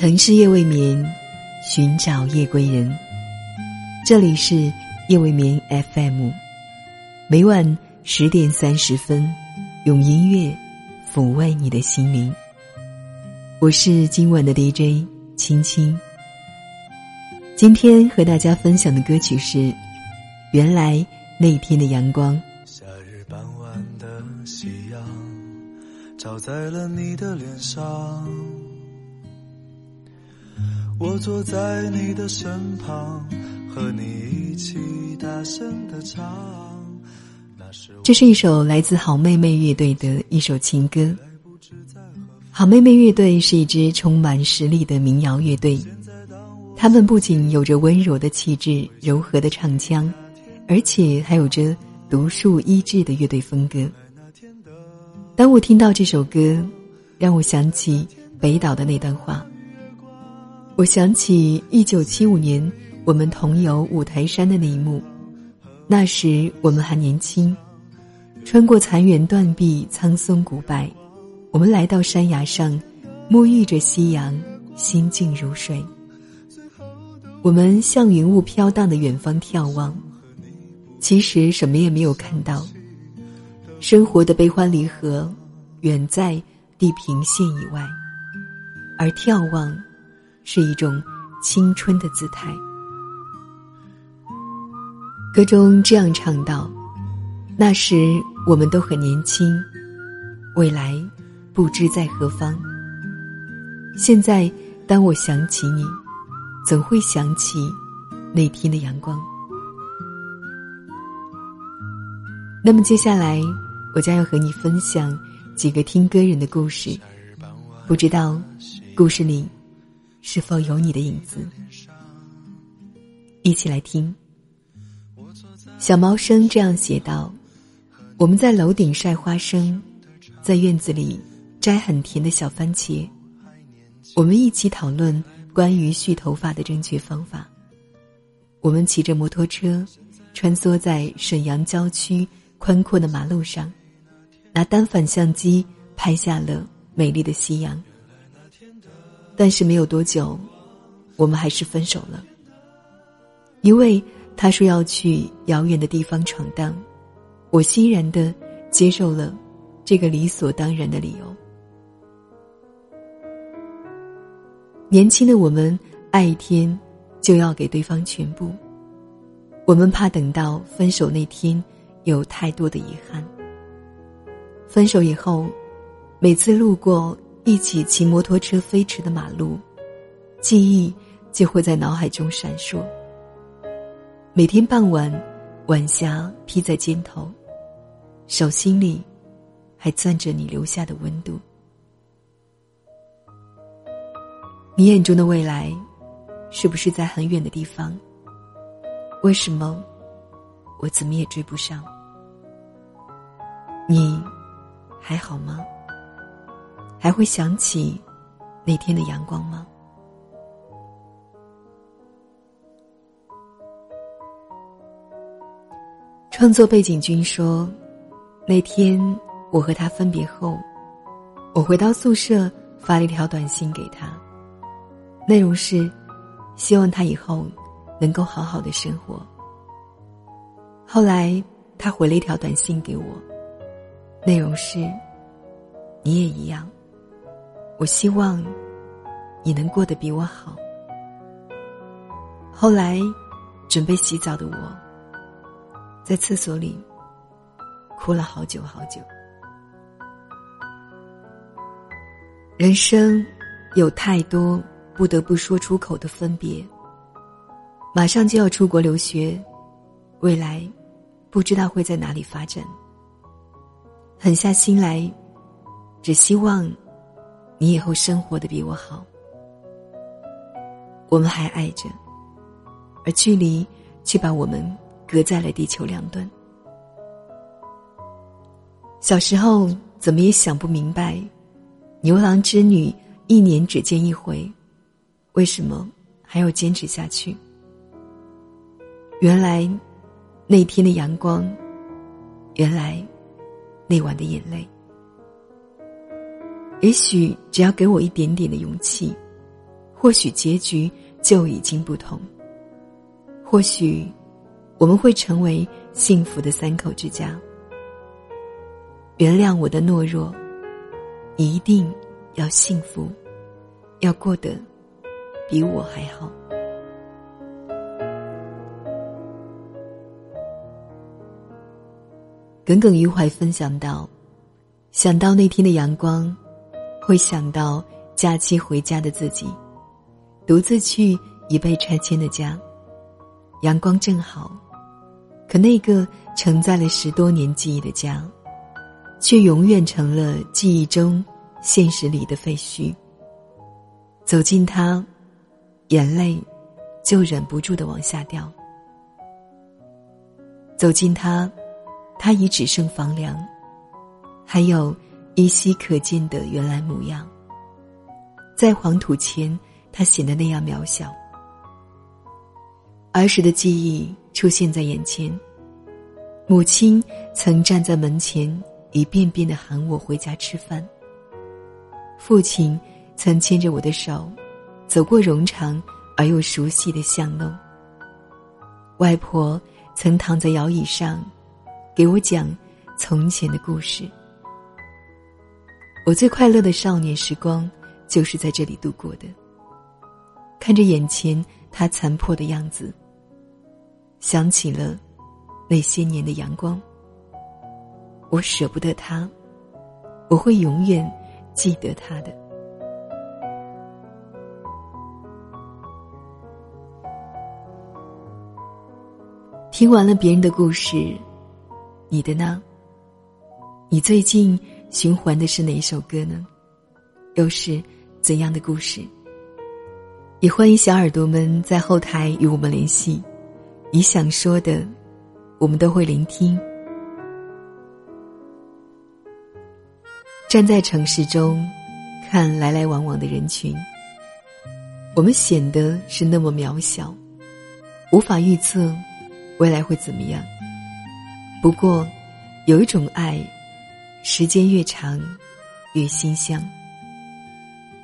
城市夜未眠，寻找夜归人。这里是夜未眠 FM，每晚十点三十分，用音乐抚慰你的心灵。我是今晚的 DJ 青青。今天和大家分享的歌曲是《原来那天的阳光》。夏日傍晚的夕阳，照在了你的脸上。我坐在你的身旁，和你一起大声的唱。这是一首来自好妹妹乐队的一首情歌。好妹妹乐队是一支充满实力的民谣乐队，他们不仅有着温柔的气质、柔和的唱腔，而且还有着独树一帜的乐队风格。当我听到这首歌，让我想起北岛的那段话。我想起一九七五年我们同游五台山的那一幕，那时我们还年轻，穿过残垣断壁、苍松古柏，我们来到山崖上，沐浴着夕阳，心静如水。我们向云雾飘荡的远方眺望，其实什么也没有看到。生活的悲欢离合，远在地平线以外，而眺望。是一种青春的姿态。歌中这样唱道：“那时我们都很年轻，未来不知在何方。现在当我想起你，总会想起那天的阳光。”那么接下来，我将要和你分享几个听歌人的故事。不知道故事里。是否有你的影子？一起来听。小毛生这样写道：“我们在楼顶晒花生，在院子里摘很甜的小番茄。我们一起讨论关于蓄头发的正确方法。我们骑着摩托车，穿梭在沈阳郊区宽阔的马路上，拿单反相机拍下了美丽的夕阳。”但是没有多久，我们还是分手了。因为他说要去遥远的地方闯荡，我欣然的接受了这个理所当然的理由。年轻的我们爱一天，就要给对方全部。我们怕等到分手那天有太多的遗憾。分手以后，每次路过。一起骑摩托车飞驰的马路，记忆就会在脑海中闪烁。每天傍晚，晚霞披在肩头，手心里还攥着你留下的温度。你眼中的未来，是不是在很远的地方？为什么我怎么也追不上？你还好吗？还会想起那天的阳光吗？创作背景君说，那天我和他分别后，我回到宿舍发了一条短信给他，内容是希望他以后能够好好的生活。后来他回了一条短信给我，内容是你也一样。我希望你能过得比我好。后来，准备洗澡的我，在厕所里哭了好久好久。人生有太多不得不说出口的分别。马上就要出国留学，未来不知道会在哪里发展。狠下心来，只希望。你以后生活的比我好，我们还爱着，而距离却把我们隔在了地球两端。小时候怎么也想不明白，牛郎织女一年只见一回，为什么还要坚持下去？原来那天的阳光，原来那晚的眼泪。也许只要给我一点点的勇气，或许结局就已经不同。或许，我们会成为幸福的三口之家。原谅我的懦弱，一定要幸福，要过得比我还好。耿耿于怀分享到，想到那天的阳光，会想到假期回家的自己，独自去已被拆迁的家。阳光正好，可那个承载了十多年记忆的家，却永远成了记忆中、现实里的废墟。走进它，眼泪就忍不住的往下掉。走进它。他已只剩房梁，还有依稀可见的原来模样。在黄土前，他显得那样渺小。儿时的记忆出现在眼前，母亲曾站在门前，一遍遍的喊我回家吃饭。父亲曾牵着我的手，走过冗长而又熟悉的巷弄。外婆曾躺在摇椅上。给我讲从前的故事。我最快乐的少年时光，就是在这里度过的。看着眼前他残破的样子，想起了那些年的阳光。我舍不得他，我会永远记得他的。听完了别人的故事。你的呢？你最近循环的是哪一首歌呢？又是怎样的故事？也欢迎小耳朵们在后台与我们联系，你想说的，我们都会聆听。站在城市中，看来来往往的人群，我们显得是那么渺小，无法预测未来会怎么样。不过，有一种爱，时间越长，越馨香。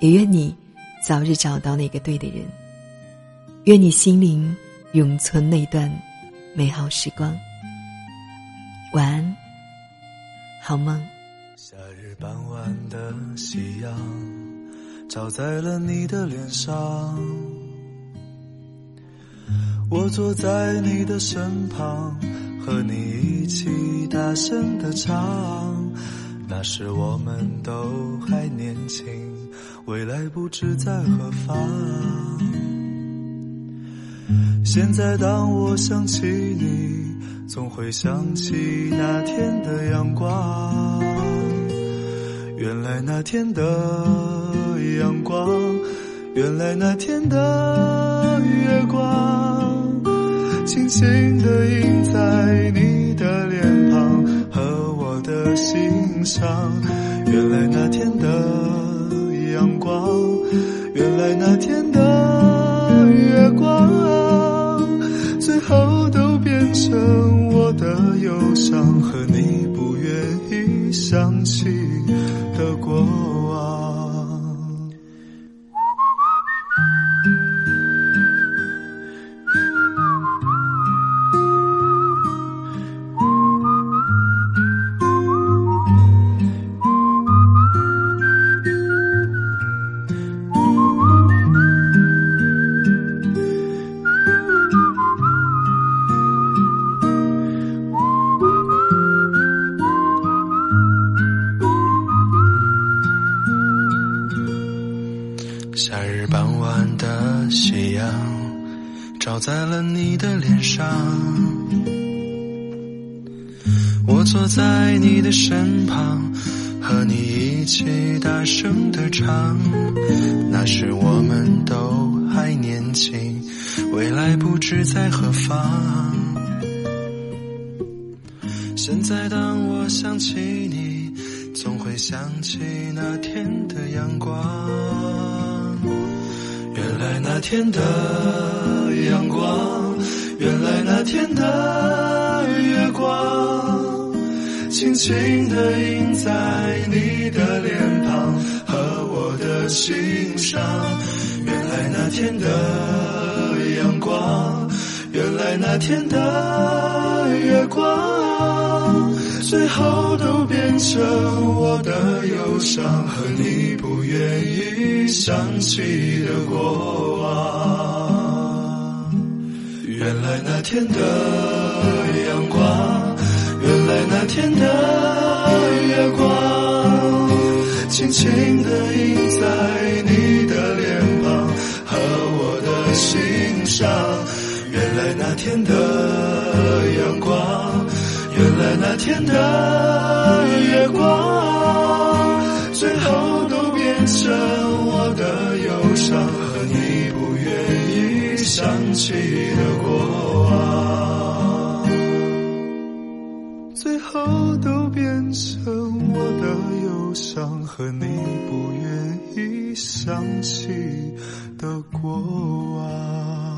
也愿你早日找到那个对的人，愿你心灵永存那段美好时光。晚安，好梦。夏日傍晚的夕阳，照在了你的脸上，我坐在你的身旁。和你一起大声的唱，那时我们都还年轻，未来不知在何方。现在当我想起你，总会想起那天的阳光。原来那天的阳光，原来那天的月光。轻轻地印在你的脸庞和我的心上。原来那天的阳光，原来那天的月光，最后都变成我的忧伤和你不愿意想起的过往夏日傍晚的夕阳照在了你的脸上，我坐在你的身旁，和你一起大声的唱。那时我们都还年轻，未来不知在何方。现在当我想起你，总会想起那天的阳光。原来那天的。阳光，原来那天的月光，轻轻地印在你的脸庞和我的心上。原来那天的阳光，原来那天的月光，最后都变成我的忧伤和你不愿意想起的过往。原来那天的阳光，原来那天的月光，轻轻的天的月光，最后都变成我的忧伤和你不愿意想起的过往，最后都变成我的忧伤和你不愿意想起的过往。